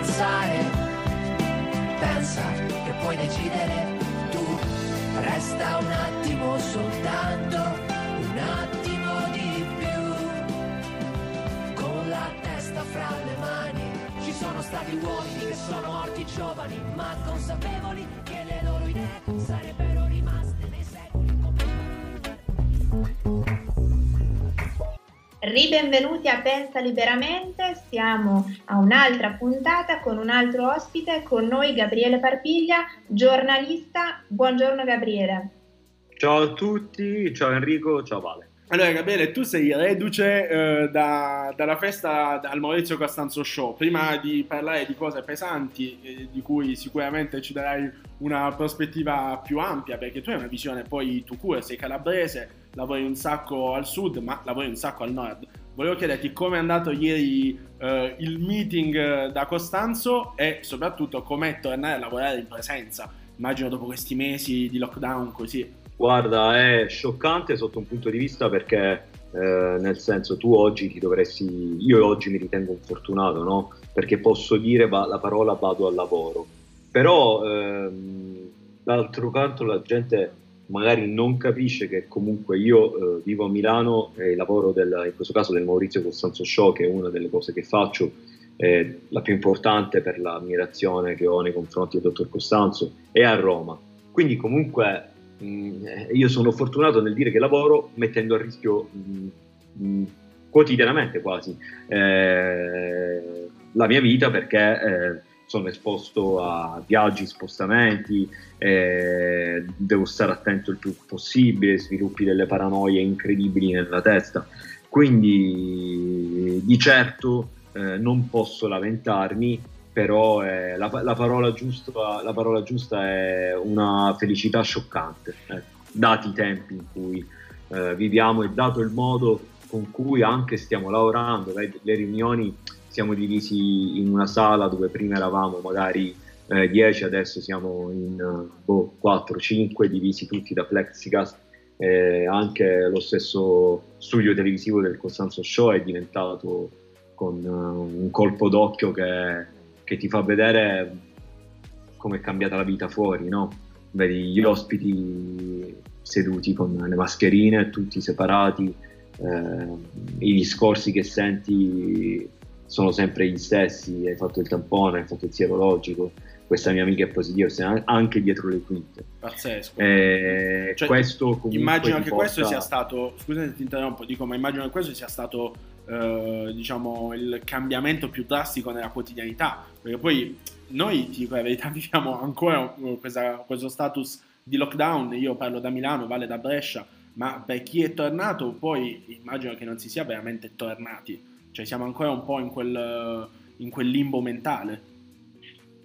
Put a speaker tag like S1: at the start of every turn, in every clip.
S1: pensare, pensa che puoi decidere tu, resta un attimo soltanto, un attimo di più, con la testa fra le mani, ci sono stati uomini che sono morti giovani, ma consapevoli che le loro idee
S2: Ribenvenuti a Pensa Liberamente, siamo a un'altra puntata con un altro ospite, con noi Gabriele Parpiglia, giornalista. Buongiorno Gabriele.
S3: Ciao a tutti, ciao Enrico, ciao Vale.
S4: Allora Gabriele, tu sei reduce eh, da, dalla festa al Maurizio Costanzo Show. Prima di parlare di cose pesanti, eh, di cui sicuramente ci darai una prospettiva più ampia, perché tu hai una visione poi tu cura, sei calabrese, lavori un sacco al sud, ma lavori un sacco al nord. Volevo chiederti come è andato ieri eh, il meeting eh, da Costanzo e soprattutto com'è tornare a lavorare in presenza. Immagino dopo questi mesi di lockdown così.
S3: Guarda, è scioccante sotto un punto di vista perché, eh, nel senso, tu oggi ti dovresti. Io oggi mi ritengo un fortunato, no? Perché posso dire va, la parola vado al lavoro. Però, ehm, d'altro canto, la gente magari non capisce che comunque io eh, vivo a Milano e lavoro del, in questo caso del Maurizio Costanzo Show, che è una delle cose che faccio, eh, la più importante per l'ammirazione che ho nei confronti del dottor Costanzo, è a Roma. Quindi comunque Mm, io sono fortunato nel dire che lavoro mettendo a rischio mh, mm, mh, mm, quotidianamente quasi eh, la mia vita perché eh, sono esposto a viaggi, spostamenti, eh, devo stare attento il più possibile, sviluppi delle paranoie incredibili nella testa. Quindi di certo eh, non posso lamentarmi però eh, la, la, parola giusta, la, parola giusta, è una felicità scioccante, ecco, dati i tempi in cui eh, viviamo e dato il modo con cui anche stiamo lavorando, le, le riunioni siamo divisi in una sala dove prima eravamo magari 10, eh, adesso siamo in boh, 4-5 divisi tutti da plexiglass. Eh, anche lo stesso studio televisivo del Costanzo Show è diventato con uh, un colpo d'occhio che che ti fa vedere come è cambiata la vita fuori, no? Vedi gli ospiti seduti con le mascherine, tutti separati, eh, i discorsi che senti sono sempre gli stessi, hai fatto il tampone, hai fatto il sierologico, questa mia amica è positiva, anche dietro le quinte.
S4: Pazzesco.
S3: Eh, cioè, questo
S4: immagino che
S3: porta...
S4: questo sia stato, scusate ti interrompo, dico, ma immagino che questo sia stato eh, diciamo, il cambiamento più drastico nella quotidianità, perché poi noi, ti dico la verità, viviamo ancora questa, questo status di lockdown, io parlo da Milano, vale da Brescia, ma per chi è tornato poi immagino che non si sia veramente tornati, cioè siamo ancora un po' in quel, in quel limbo mentale.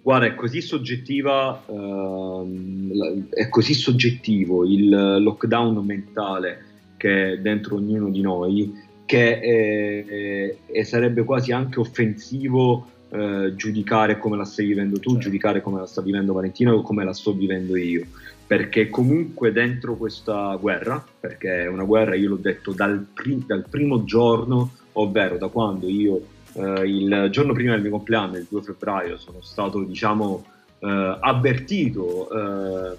S3: Guarda, è così soggettiva, uh, è così soggettivo il lockdown mentale che è dentro ognuno di noi che eh, eh, sarebbe quasi anche offensivo eh, giudicare come la stai vivendo tu, certo. giudicare come la sta vivendo Valentino o come la sto vivendo io. Perché comunque dentro questa guerra, perché è una guerra, io l'ho detto dal, prim- dal primo giorno, ovvero da quando io eh, il giorno prima del mio compleanno, il 2 febbraio, sono stato diciamo eh, avvertito eh,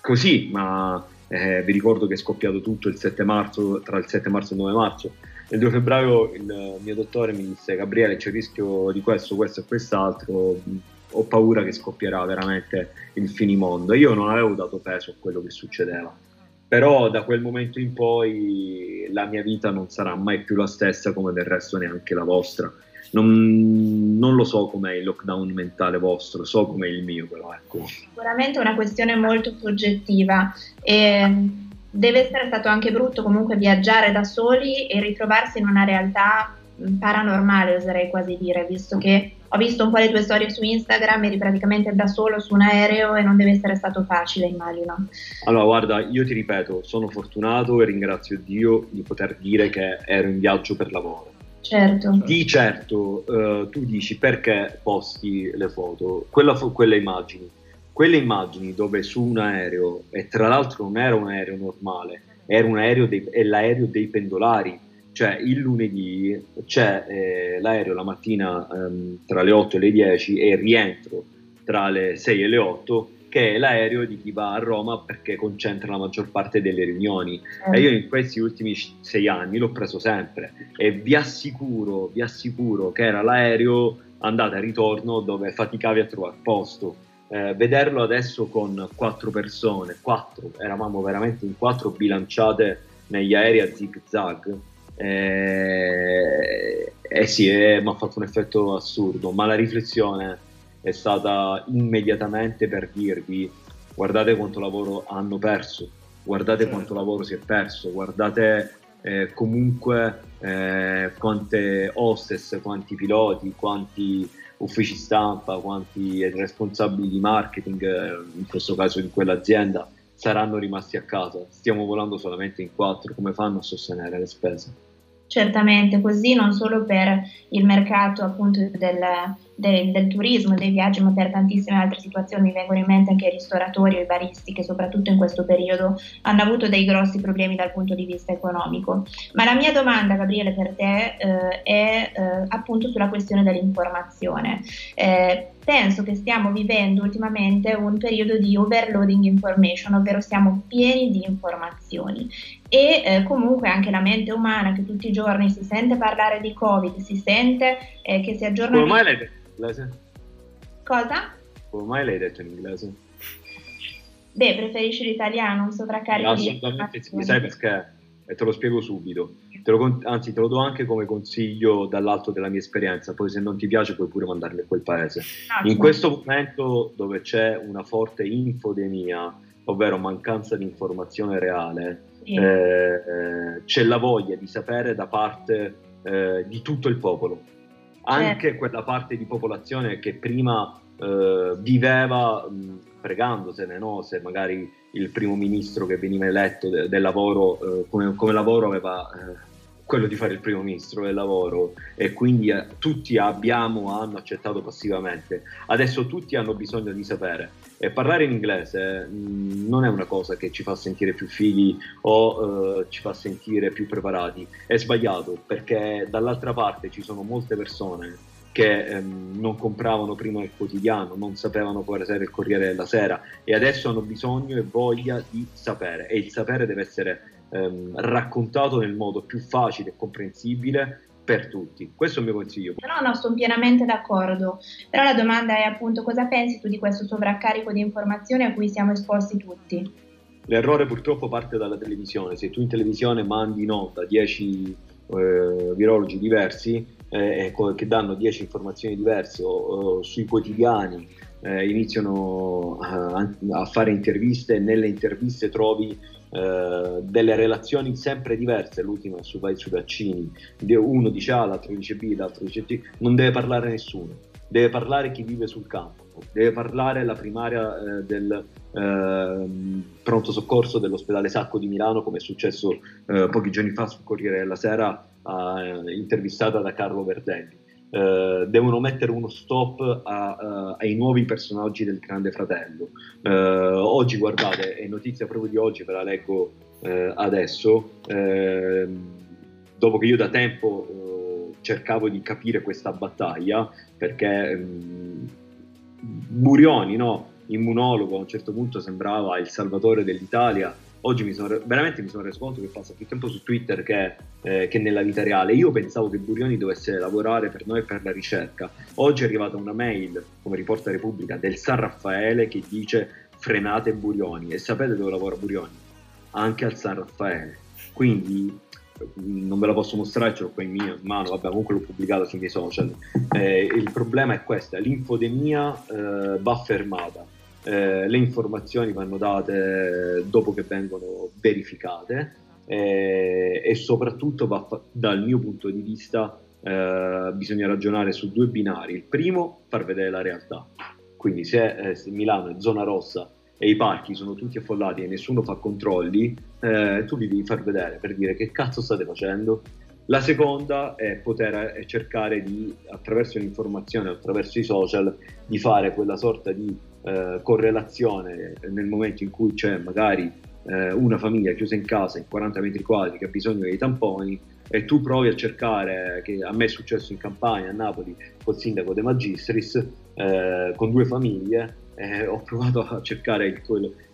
S3: così, ma eh, vi ricordo che è scoppiato tutto il 7 marzo, tra il 7 marzo e il 9 marzo. Il 2 febbraio il mio dottore mi disse Gabriele c'è il rischio di questo, questo e quest'altro, ho paura che scoppierà veramente il finimondo. Io non avevo dato peso a quello che succedeva, però da quel momento in poi la mia vita non sarà mai più la stessa come del resto neanche la vostra non, non, lo so com'è il lockdown mentale vostro, so com'è il mio però. Ecco.
S2: Sicuramente è una questione molto soggettiva e deve essere stato anche brutto comunque viaggiare da soli e ritrovarsi in una realtà paranormale, oserei quasi dire, visto che ho visto un po' le tue storie su Instagram, eri praticamente da solo su un aereo e non deve essere stato facile, immagino.
S3: Allora, guarda, io ti ripeto, sono fortunato e ringrazio Dio di poter dire che ero in viaggio per lavoro.
S2: Certo.
S3: Di certo, uh, tu dici perché posti le foto, Quella, quelle immagini. Quelle immagini dove su un aereo, e tra l'altro non era un aereo normale, era un aereo dei, è l'aereo dei pendolari, cioè il lunedì c'è eh, l'aereo la mattina ehm, tra le 8 e le 10 e rientro tra le 6 e le 8 che è l'aereo di chi va a Roma perché concentra la maggior parte delle riunioni. Eh. e io in questi ultimi sei anni l'ho preso sempre. E vi assicuro, vi assicuro che era l'aereo andata e ritorno dove faticavi a trovare posto. Eh, vederlo adesso con quattro persone, quattro, eravamo veramente in quattro bilanciate negli aerei a zig zag eh, eh sì, eh, mi ha fatto un effetto assurdo, ma la riflessione è stata immediatamente per dirvi guardate quanto lavoro hanno perso, guardate certo. quanto lavoro si è perso, guardate eh, comunque eh, quante hostess, quanti piloti, quanti uffici stampa, quanti responsabili di marketing, eh, in questo caso di quell'azienda, saranno rimasti a casa. Stiamo volando solamente in quattro, come fanno a sostenere le spese?
S2: Certamente, così non solo per il mercato appunto del, del, del, turismo, dei viaggi, ma per tantissime altre situazioni. Mi vengono in mente anche i ristoratori o i baristi che soprattutto in questo periodo hanno avuto dei grossi problemi dal punto di vista economico. Ma la mia domanda, Gabriele, per te eh, è eh, appunto sulla questione dell'informazione. Eh, penso che stiamo vivendo ultimamente un periodo di overloading information, ovvero siamo pieni di informazioni e eh, comunque anche la mente umana che tutti i giorni si sente parlare di Covid, si sente eh, che si aggiorna...
S3: Come mai l'hai detto in inglese?
S2: Cosa?
S3: Come mai l'hai detto in inglese?
S2: Beh, preferisci l'italiano, un sovraccarico
S3: Assolutamente sì, sai perché? E te lo spiego subito. Te lo, anzi, te lo do anche come consiglio dall'alto della mia esperienza. Poi, se non ti piace, puoi pure mandarli a quel paese. No, in questo momento, dove c'è una forte infodemia, ovvero mancanza di informazione reale, sì. eh, eh, c'è la voglia di sapere da parte eh, di tutto il popolo anche certo. quella parte di popolazione che prima eh, viveva mh, pregandosene, no? se magari il primo ministro che veniva eletto de- del lavoro, eh, come, come, lavoro aveva eh, quello di fare il primo ministro del lavoro e quindi eh, tutti abbiamo, hanno accettato passivamente. Adesso tutti hanno bisogno di sapere. E parlare in inglese mm, non è una cosa che ci fa sentire più fighi o eh, ci fa sentire più preparati, è sbagliato perché dall'altra parte ci sono molte persone che ehm, non compravano prima il quotidiano, non sapevano quale era il Corriere della Sera e adesso hanno bisogno e voglia di sapere. E il sapere deve essere ehm, raccontato nel modo più facile e comprensibile per tutti. Questo è il mio consiglio.
S2: No, no, sono pienamente d'accordo. Però la domanda è appunto cosa pensi tu di questo sovraccarico di informazioni a cui siamo esposti tutti?
S3: L'errore purtroppo parte dalla televisione. Se tu in televisione mandi in onda 10 eh, virologi diversi eh, che danno 10 informazioni diverse o, o sui quotidiani eh, iniziano a, a, fare interviste e nelle interviste trovi eh, delle relazioni sempre diverse, l'ultima su, sui vaccini, uno dice A, l'altro dice B, l'altro dice C, non deve parlare nessuno, deve parlare chi vive sul campo, deve parlare la primaria eh, del eh, pronto soccorso dell'ospedale Sacco di Milano, come è successo eh, pochi giorni fa sul Corriere della Sera, intervistata da Carlo Verdelli. Uh, devono mettere uno stop a, uh, ai nuovi personaggi del Grande Fratello. Uh, oggi, guardate, è notizia proprio di oggi, ve la leggo adesso, ehm, dopo che io da tempo cercavo di capire questa battaglia, perché um, Burioni, no? immunologo, a un certo punto sembrava il salvatore dell'Italia, oggi mi sono, veramente mi sono reso conto che passa più tempo su Twitter che, eh, che, nella vita reale. Io pensavo che Burioni dovesse lavorare per noi per la ricerca. Oggi è arrivata una mail, come riporta Repubblica, del San Raffaele che dice frenate Burioni. E sapete dove lavora Burioni? Anche al San Raffaele. Quindi non ve la posso mostrare, ce l'ho qua in mano, vabbè comunque l'ho pubblicata sui miei social. Eh, il problema è questo, l'infodemia eh, va fermata eh, le informazioni vanno date dopo che vengono verificate eh, e soprattutto va, dal mio punto di vista eh, bisogna ragionare su due binari. Il primo, far vedere la realtà. Quindi se, eh, se Milano è zona rossa e i parchi sono tutti affollati e nessuno fa controlli, eh, tu li devi far vedere per dire che cazzo state facendo. La seconda è poter è cercare di, attraverso l'informazione, attraverso i social, di fare quella sorta di eh, correlazione nel momento in cui c'è magari eh, una famiglia chiusa in casa in 40 metri quadri che ha bisogno dei tamponi e tu provi a cercare, che a me è successo in campagna a Napoli col sindaco De Magistris, eh, con due famiglie, eh, ho provato a cercare il,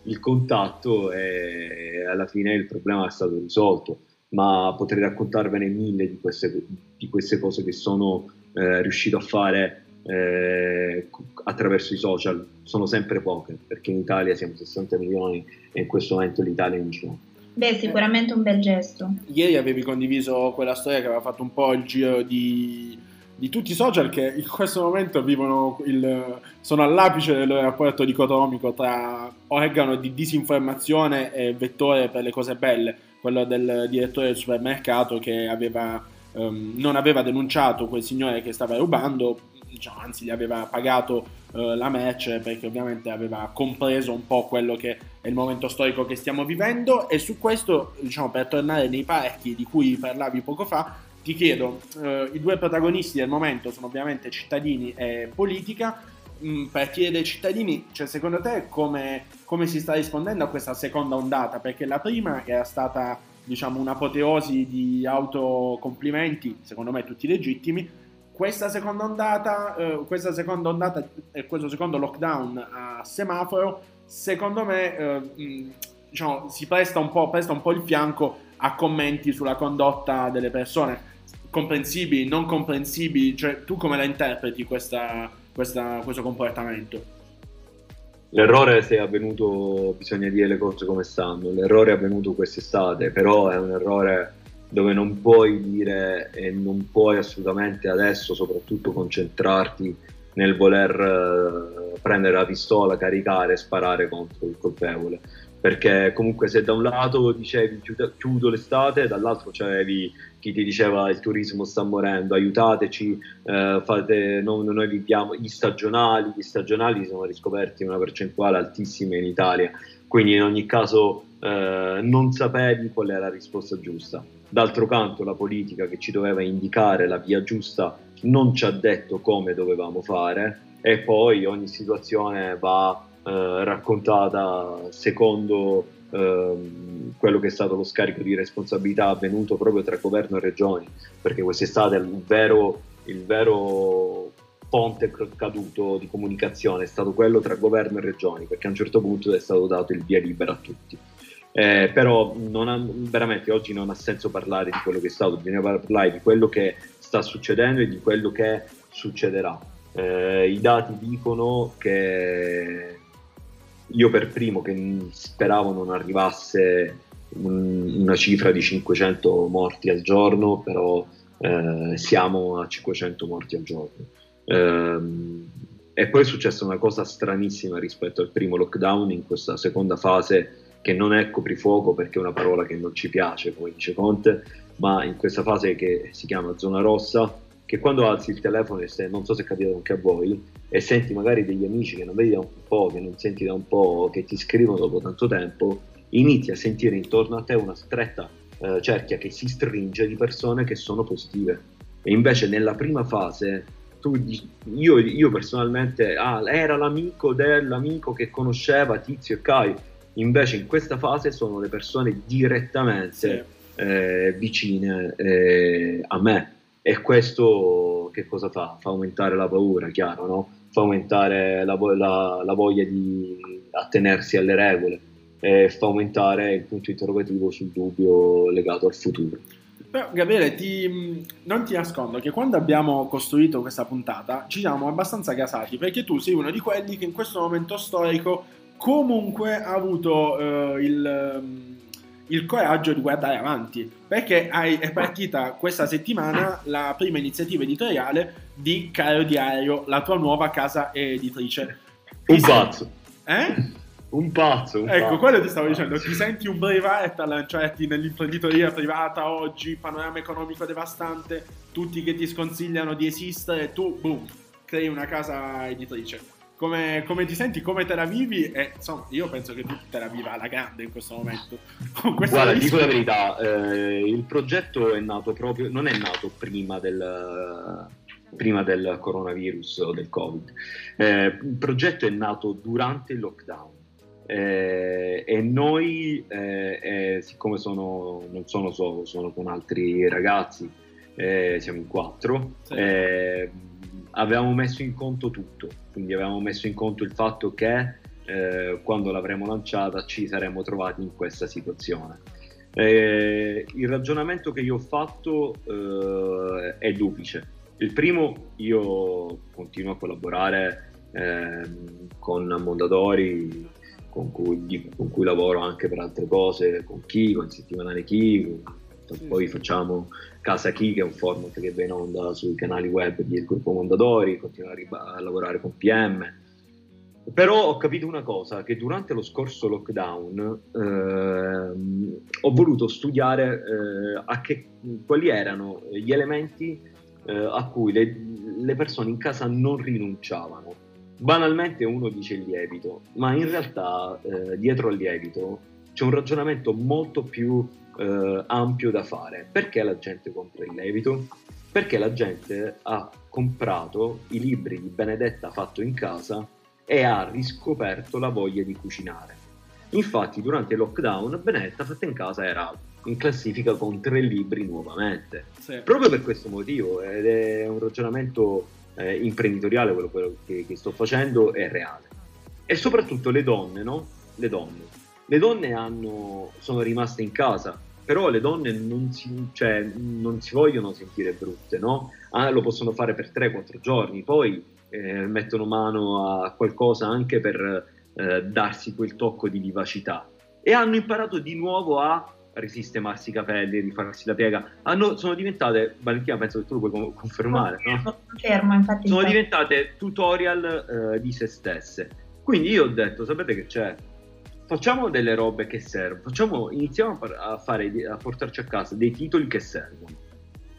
S3: il, contatto e alla fine il problema è stato risolto, ma potrei raccontarvene mille di queste, di queste cose che sono eh, riuscito a fare eh, attraverso i social, sono sempre poche, perché in Italia siamo 60 milioni e in questo momento l'Italia è in ginocchio.
S2: Beh, sicuramente un bel gesto.
S4: Ieri avevi condiviso quella storia che aveva fatto un po' il giro di, di tutti i social che in questo momento vivono il, sono all'apice del rapporto dicotomico tra organo di disinformazione e vettore per le cose belle, quello del direttore del supermercato che aveva, um, non aveva denunciato quel signore che stava rubando, diciamo, anzi gli aveva pagato uh, la merce perché ovviamente aveva compreso un po' quello che è il momento storico che stiamo vivendo e su questo, diciamo, per tornare nei parchi di cui parlavi poco fa, ti chiedo, uh, i due protagonisti del momento sono ovviamente cittadini e politica, mm, per chiedere ai cittadini, cioè secondo te come, come si sta rispondendo a questa seconda ondata? Perché la prima era stata diciamo un'apoteosi di autocomplimenti, secondo me tutti legittimi, questa seconda ondata, eh, questa seconda ondata e questo secondo lockdown a semaforo, secondo me eh, diciamo, si presta un, presta un po' il fianco a commenti sulla condotta delle persone, comprensibili, non comprensibili, cioè tu come la interpreti questa, questa, questo comportamento?
S3: L'errore se è avvenuto, bisogna dire le cose come stanno, l'errore è avvenuto quest'estate, però è un errore dove non puoi dire e non puoi assolutamente adesso soprattutto concentrarti nel voler eh, prendere la pistola, caricare e sparare contro il colpevole. Perché comunque se da un lato dicevi chiudo, chiudo l'estate, dall'altro c'avevi chi ti diceva il turismo sta morendo, aiutateci, eh, fate, no, noi viviamo gli stagionali, gli stagionali sono riscoperti in una percentuale altissima in Italia, quindi in ogni caso eh, non sapevi qual era la risposta giusta D'altro canto la politica che ci doveva indicare la via giusta non ci ha detto come dovevamo fare e poi ogni situazione va eh, raccontata secondo eh, quello che è stato lo scarico di responsabilità avvenuto proprio tra governo e regioni, perché quest'estate il vero, il vero ponte caduto di comunicazione è stato quello tra governo e regioni, perché a un certo punto è stato dato il via libera a tutti. Eh, però ha, veramente oggi non ha senso parlare di quello che è stato, bisogna parlare di quello che sta succedendo e di quello che succederà. Eh, I dati dicono che io per primo che speravo non arrivasse un, una cifra di 500 morti al giorno, però eh, siamo a 500 morti al giorno. Ehm, e poi è successa una cosa stranissima rispetto al primo lockdown in questa seconda fase che non è coprifuoco perché è una parola che non ci piace, come dice Conte, ma in questa fase che si chiama zona rossa, che quando alzi il telefono e se, non so se è capitato anche a voi, e senti magari degli amici che non vedi da un po', che non senti da un po', che ti scrivono dopo tanto tempo, inizi a sentire intorno a te una stretta eh, cerchia che si stringe di persone che sono positive. E invece nella prima fase tu, io, io personalmente, ah, era l'amico dell'amico che conosceva Tizio e Caio, Invece in questa fase sono le persone direttamente sì. eh, vicine eh, a me e questo che cosa fa? Fa aumentare la paura, chiaro, no? Fa aumentare la, la, la voglia di attenersi alle regole e fa aumentare il punto interrogativo sul dubbio legato al futuro.
S4: Però Gabriele, ti, non ti nascondo che quando abbiamo costruito questa puntata ci siamo abbastanza gasati perché tu sei uno di quelli che in questo momento storico comunque ha avuto uh, il, um, il, coraggio di guardare avanti perché hai, è partita questa settimana la prima iniziativa editoriale di Caro Diario, la tua nuova casa editrice.
S3: Un pazzo.
S4: Eh?
S3: un pazzo. Un
S4: ecco,
S3: pazzo,
S4: quello ti stavo dicendo. Ti senti un Braveheart a lanciarti nell'imprenditoria privata oggi, panorama economico devastante, tutti che ti sconsigliano di esistere, tu, boom, crei una casa editrice. Come, come, ti senti, come te la vivi? E insomma, io penso che tu te la viva alla grande in questo momento.
S3: Guarda, dico la verità, eh, il progetto è nato proprio, non è nato prima del, prima del coronavirus o del covid. Eh, il progetto è nato durante il lockdown. Eh, e noi, eh, eh, siccome sono, non sono solo, sono con altri ragazzi, eh, siamo in quattro, sì avevamo messo in conto tutto, quindi avevamo messo in conto il fatto che eh, quando l'avremo lanciata ci saremmo trovati in questa situazione. Eh, il ragionamento che io ho fatto eh, è duplice. Il primo, io continuo a collaborare ehm, con Mondadori, con cui, con cui, lavoro anche per altre cose, con Kiko, in settimanale Kiko, poi facciamo Casa Chi, che è un format che va in onda sui canali web del gruppo Mondadori, continuo a, a lavorare con PM. Però ho capito una cosa, che durante lo scorso lockdown ehm, ho voluto studiare eh, che, quali erano gli elementi eh, a cui le, le persone in casa non rinunciavano. Banalmente uno dice il lievito, ma in realtà eh, dietro al lievito c'è un ragionamento molto più eh, ampio da fare. Perché la gente compra il lievito? Perché la gente ha comprato i libri di Benedetta fatto in casa e ha riscoperto la voglia di cucinare. Infatti, durante il lockdown, Benedetta fatta in casa era in classifica con tre libri nuovamente. Sì. Proprio per questo motivo, ed è un ragionamento eh, imprenditoriale quello, quello che, che, sto facendo, è reale. E soprattutto le donne, no? Le donne. Le donne hanno, sono rimaste in casa, però le donne non si, cioè, non si vogliono sentire brutte, no? Ah, lo possono fare per 3-4 giorni, poi eh, mettono mano a qualcosa anche per eh, darsi quel tocco di vivacità. E hanno imparato di nuovo a risistemarsi i capelli, rifarsi la piega. Hanno, sono diventate, Valentina penso che tu lo puoi confermare, no?
S2: Confermo, infatti.
S3: Sono diventate tutorial eh, di se stesse. Quindi io ho detto, sapete che c'è? Facciamo delle robe che servono, facciamo, iniziamo a, fare, a portarci a casa dei titoli che servono.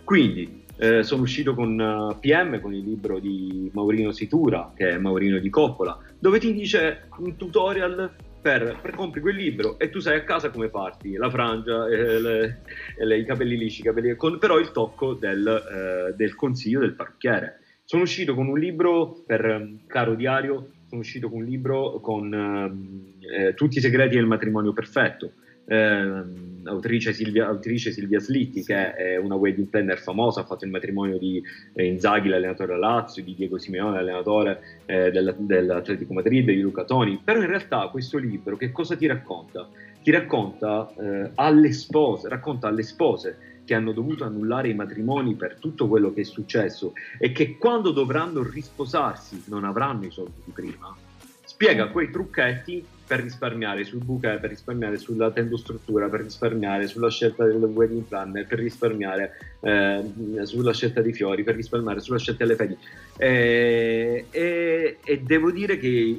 S3: Quindi eh, sono uscito con eh, PM, con il libro di Maurino Situra, che è Maurino di Coppola, dove ti dice un tutorial per, per compri quel libro e tu sai a casa come parti, la frangia, eh, le, le, i capelli lisci, i capelli, con però il tocco del, eh, del consiglio del parrucchiere. Sono uscito con un libro per um, Caro Diario sono uscito con un libro con eh, eh, tutti i segreti del matrimonio perfetto. Eh, autrice, Silvia, autrice, Silvia, Slitti, che è una wedding planner famosa, ha fatto il matrimonio di eh, Inzaghi, l'allenatore della Lazio, di Diego Simeone, l'allenatore eh, del, dell'Atletico Madrid, di Luca Toni. Però in realtà questo libro che cosa ti racconta? Ti racconta eh, alle spose, racconta alle spose che hanno dovuto annullare i matrimoni per tutto quello che è successo e che quando dovranno risposarsi non avranno i soldi di prima, spiega quei trucchetti per risparmiare sul bouquet, per risparmiare sulla tendostruttura, per risparmiare sulla scelta del wedding planner, per risparmiare eh, sulla scelta dei fiori, per risparmiare sulla scelta delle fedi. E, e, e devo dire che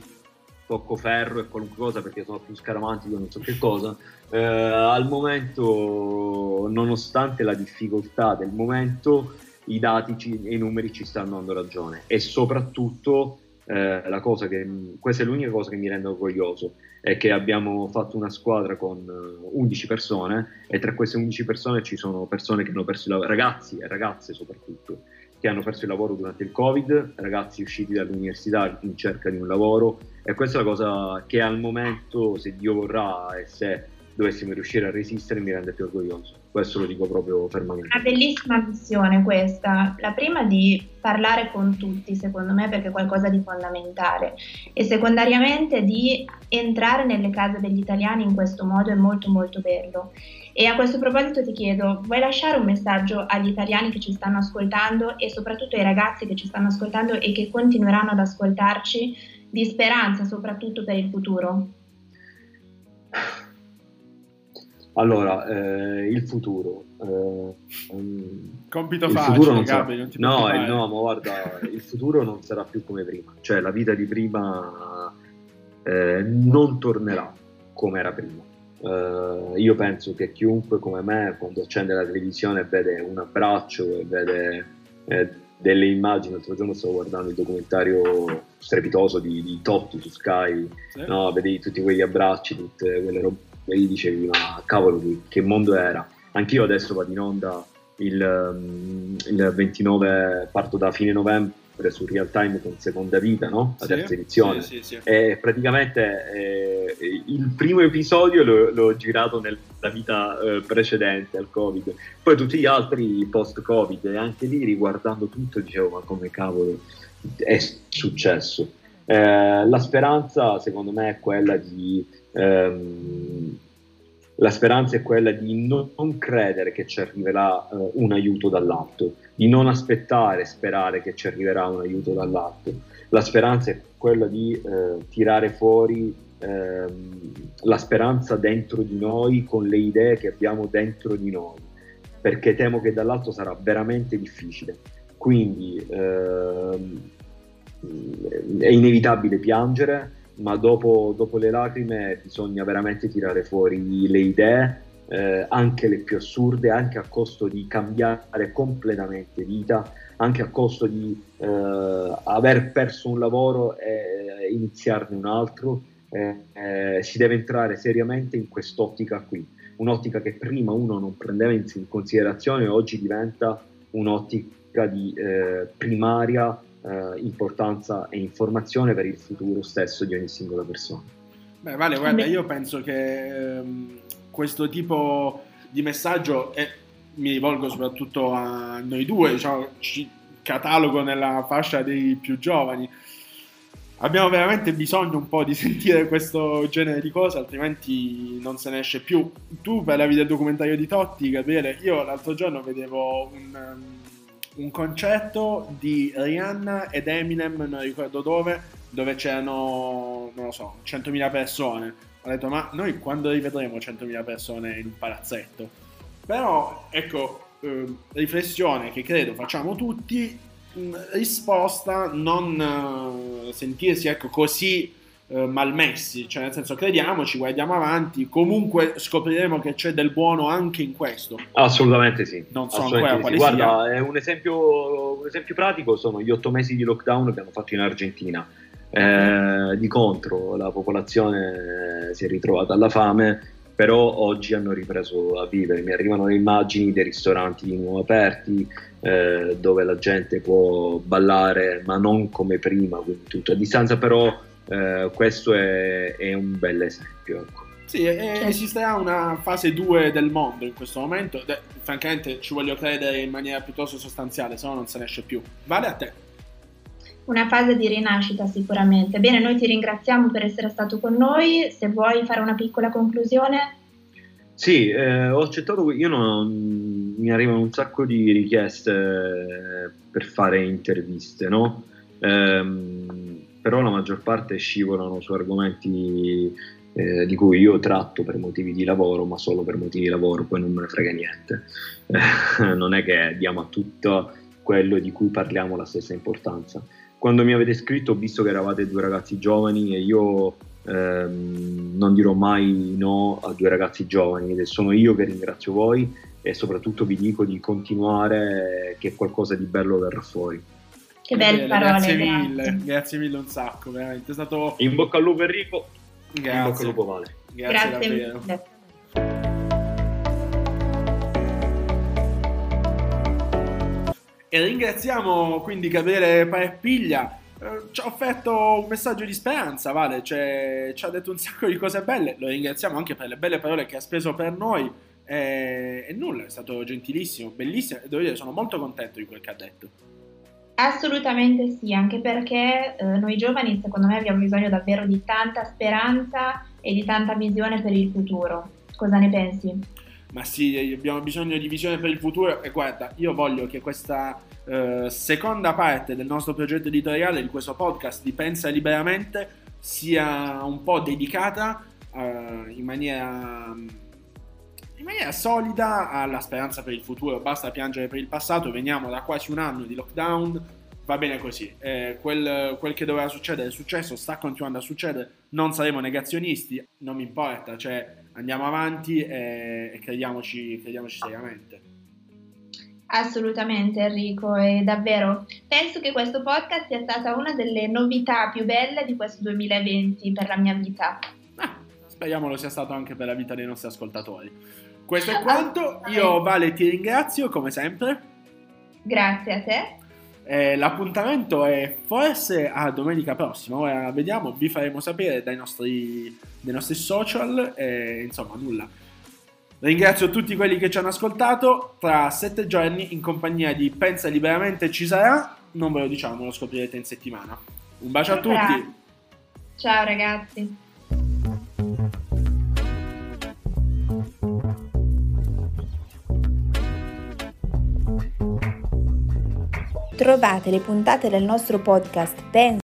S3: tocco ferro e qualunque cosa perché sono più scaramantico, non so che cosa. Eh, al momento, nonostante la difficoltà del momento, i dati e i numeri ci stanno dando ragione. E soprattutto eh, la cosa che, questa è l'unica cosa che mi rende orgoglioso è che abbiamo fatto una squadra con 11 eh, persone e tra queste 11 persone ci sono persone che hanno perso il lavoro, ragazzi e ragazze soprattutto che hanno perso il lavoro durante il Covid, ragazzi usciti dall'università in cerca di un lavoro. E questa è la cosa che al momento, se Dio vorrà e se dovessimo riuscire a resistere, mi rende più orgoglioso. Questo lo dico proprio fermamente.
S2: Una bellissima missione questa. La prima di parlare con tutti, secondo me, perché è qualcosa di fondamentale. E secondariamente di entrare nelle case degli italiani in questo modo è molto molto bello. E a questo proposito ti chiedo, vuoi lasciare un messaggio agli italiani che ci stanno ascoltando e soprattutto ai ragazzi che ci stanno ascoltando e che continueranno ad ascoltarci di speranza soprattutto per il futuro?
S3: Allora, eh, il futuro. Eh,
S4: Compito il facile, futuro non sarà, Gabi, non
S3: no, il, no, ma guarda, il futuro non sarà più come prima. Cioè, la vita di prima eh, non tornerà come era prima. Uh, io penso che chiunque come me, quando accende la televisione vede un abbraccio e vede eh, delle immagini, l'altro giorno stavo guardando il documentario strepitoso di, di Totti su Sky, sì. no, vedevi tutti quegli abbracci, tutte quelle robe, e gli dicevi ma cavolo che mondo era. Anch'io adesso vado in onda il, mm, il 29, parto da fine novembre su Real Time con Seconda Vita, no? la sì, terza edizione. Sì, sì, e praticamente eh, il primo episodio l'ho, l'ho girato nella vita eh, precedente al Covid, poi tutti gli altri post-Covid, e anche lì riguardando tutto dicevo: Ma come cavolo è successo? Eh, la speranza, secondo me, è quella di. Ehm, la speranza è quella di non, credere che ci arriverà uh, un aiuto dall'alto, di non aspettare, sperare che ci arriverà un aiuto dall'alto. La speranza è quella di uh, tirare fuori uh, la speranza dentro di noi con le idee che abbiamo dentro di noi, perché temo che dall'alto sarà veramente difficile. Quindi ehm, è inevitabile piangere, ma dopo, dopo, le lacrime bisogna veramente tirare fuori le idee, eh, anche le più assurde, anche a costo di cambiare completamente vita, anche a costo di eh, aver perso un lavoro e iniziarne un altro. Eh, eh si deve entrare seriamente in quest'ottica qui, un'ottica che prima uno non prendeva in considerazione oggi diventa un'ottica di eh, primaria eh, importanza e informazione per il futuro stesso di ogni singola persona.
S4: Beh, Vale, guarda, io penso che ehm, questo tipo di messaggio, e mi rivolgo soprattutto a noi due, diciamo, ci catalogo nella fascia dei più giovani, abbiamo veramente bisogno un po' di sentire questo genere di cose, altrimenti non se ne esce più. Tu parlavi del documentario di Totti, Gabriele, io l'altro giorno vedevo un... Um, un concetto di Rihanna ed Eminem, non ricordo dove, dove c'erano, non lo so, 100.000 persone. Ho detto, ma noi quando rivedremo 100.000 persone in un palazzetto? Però, ecco, eh, riflessione che credo facciamo tutti, risposta non eh, sentirsi ecco, così eh, malmessi, cioè nel senso crediamoci, guardiamo avanti, comunque scopriremo che c'è del buono anche in questo.
S3: Assolutamente sì.
S4: Non so
S3: ancora quale sì. Guarda, sia. Un, esempio, un esempio pratico sono gli otto mesi di lockdown che hanno fatto in Argentina. Eh, di contro la popolazione si è ritrovata alla fame, però oggi hanno ripreso a vivere. Mi arrivano le immagini dei ristoranti di nuovo aperti, eh, dove la gente può ballare, ma non come prima, quindi tutto a distanza, però eh, questo è, è, un bel esempio. Ecco.
S4: Sì, è, esisterà una fase 2 del mondo in questo momento. De, francamente ci voglio credere in maniera piuttosto sostanziale, se no non se ne esce più. Vale a te.
S2: Una fase di rinascita sicuramente. Bene, noi ti ringraziamo per essere stato con noi. Se vuoi fare una piccola conclusione.
S3: Sì, eh, ho accettato, io non, mi arrivano un sacco di richieste per fare interviste, no? Ehm, però la maggior parte scivolano su argomenti eh, di cui io tratto per motivi di lavoro, ma solo per motivi di lavoro, poi non me ne frega niente. Non è che diamo a tutto quello di cui parliamo la stessa importanza. Quando mi avete scritto ho visto che eravate due ragazzi giovani e io ehm, non dirò mai no a due ragazzi giovani ed sono io che ringrazio voi e soprattutto vi dico di continuare che qualcosa di bello verrà fuori.
S2: Che belle parole.
S4: Grazie mille, grazie. grazie mille un sacco, veramente. È stato...
S3: In bocca al lupo Enrico. Grazie. In bocca al lupo Vale.
S2: Grazie, grazie mille.
S4: E ringraziamo quindi Gabriele Paepiglia. Eh, ci ha offerto un messaggio di speranza, Vale, cioè, ci ha detto un sacco di cose belle. Lo ringraziamo anche per le belle parole che ha speso per noi. E, e nulla, è stato gentilissimo, bellissimo. Devo dire, sono molto contento di quel che ha detto.
S2: Assolutamente sì, anche perché eh, noi giovani secondo me abbiamo bisogno davvero di tanta speranza e di tanta visione per il futuro. Cosa ne pensi?
S4: Ma sì, abbiamo bisogno di visione per il futuro e guarda, io voglio che questa eh, seconda parte del nostro progetto editoriale, di questo podcast di Pensa Liberamente, sia un po' dedicata eh, in maniera in maniera solida alla speranza per il futuro. Basta piangere per il passato, veniamo da quasi un anno di lockdown, va bene così. Eh, quel, quel, che doveva succedere è successo, sta continuando a succedere. Non saremo negazionisti, non mi importa, cioè andiamo avanti e, e crediamoci, crediamoci seriamente.
S2: Assolutamente Enrico, e davvero penso che questo podcast sia stata una delle novità più belle di questo 2020 per la mia vita.
S4: Ah, speriamo lo sia stato anche per la vita dei nostri ascoltatori. Questo è quanto, io Vale ti ringrazio come sempre.
S2: Grazie a te.
S4: Eh, l'appuntamento è forse a domenica prossima, ora vediamo, vi faremo sapere dai nostri, dai nostri social, e, insomma nulla. Ringrazio tutti quelli che ci hanno ascoltato, tra sette giorni in compagnia di Pensa Liberamente ci sarà, non ve lo diciamo, lo scoprirete in settimana. Un bacio a tutti!
S2: Ciao ragazzi!
S5: Trovate le puntate del nostro podcast Pensa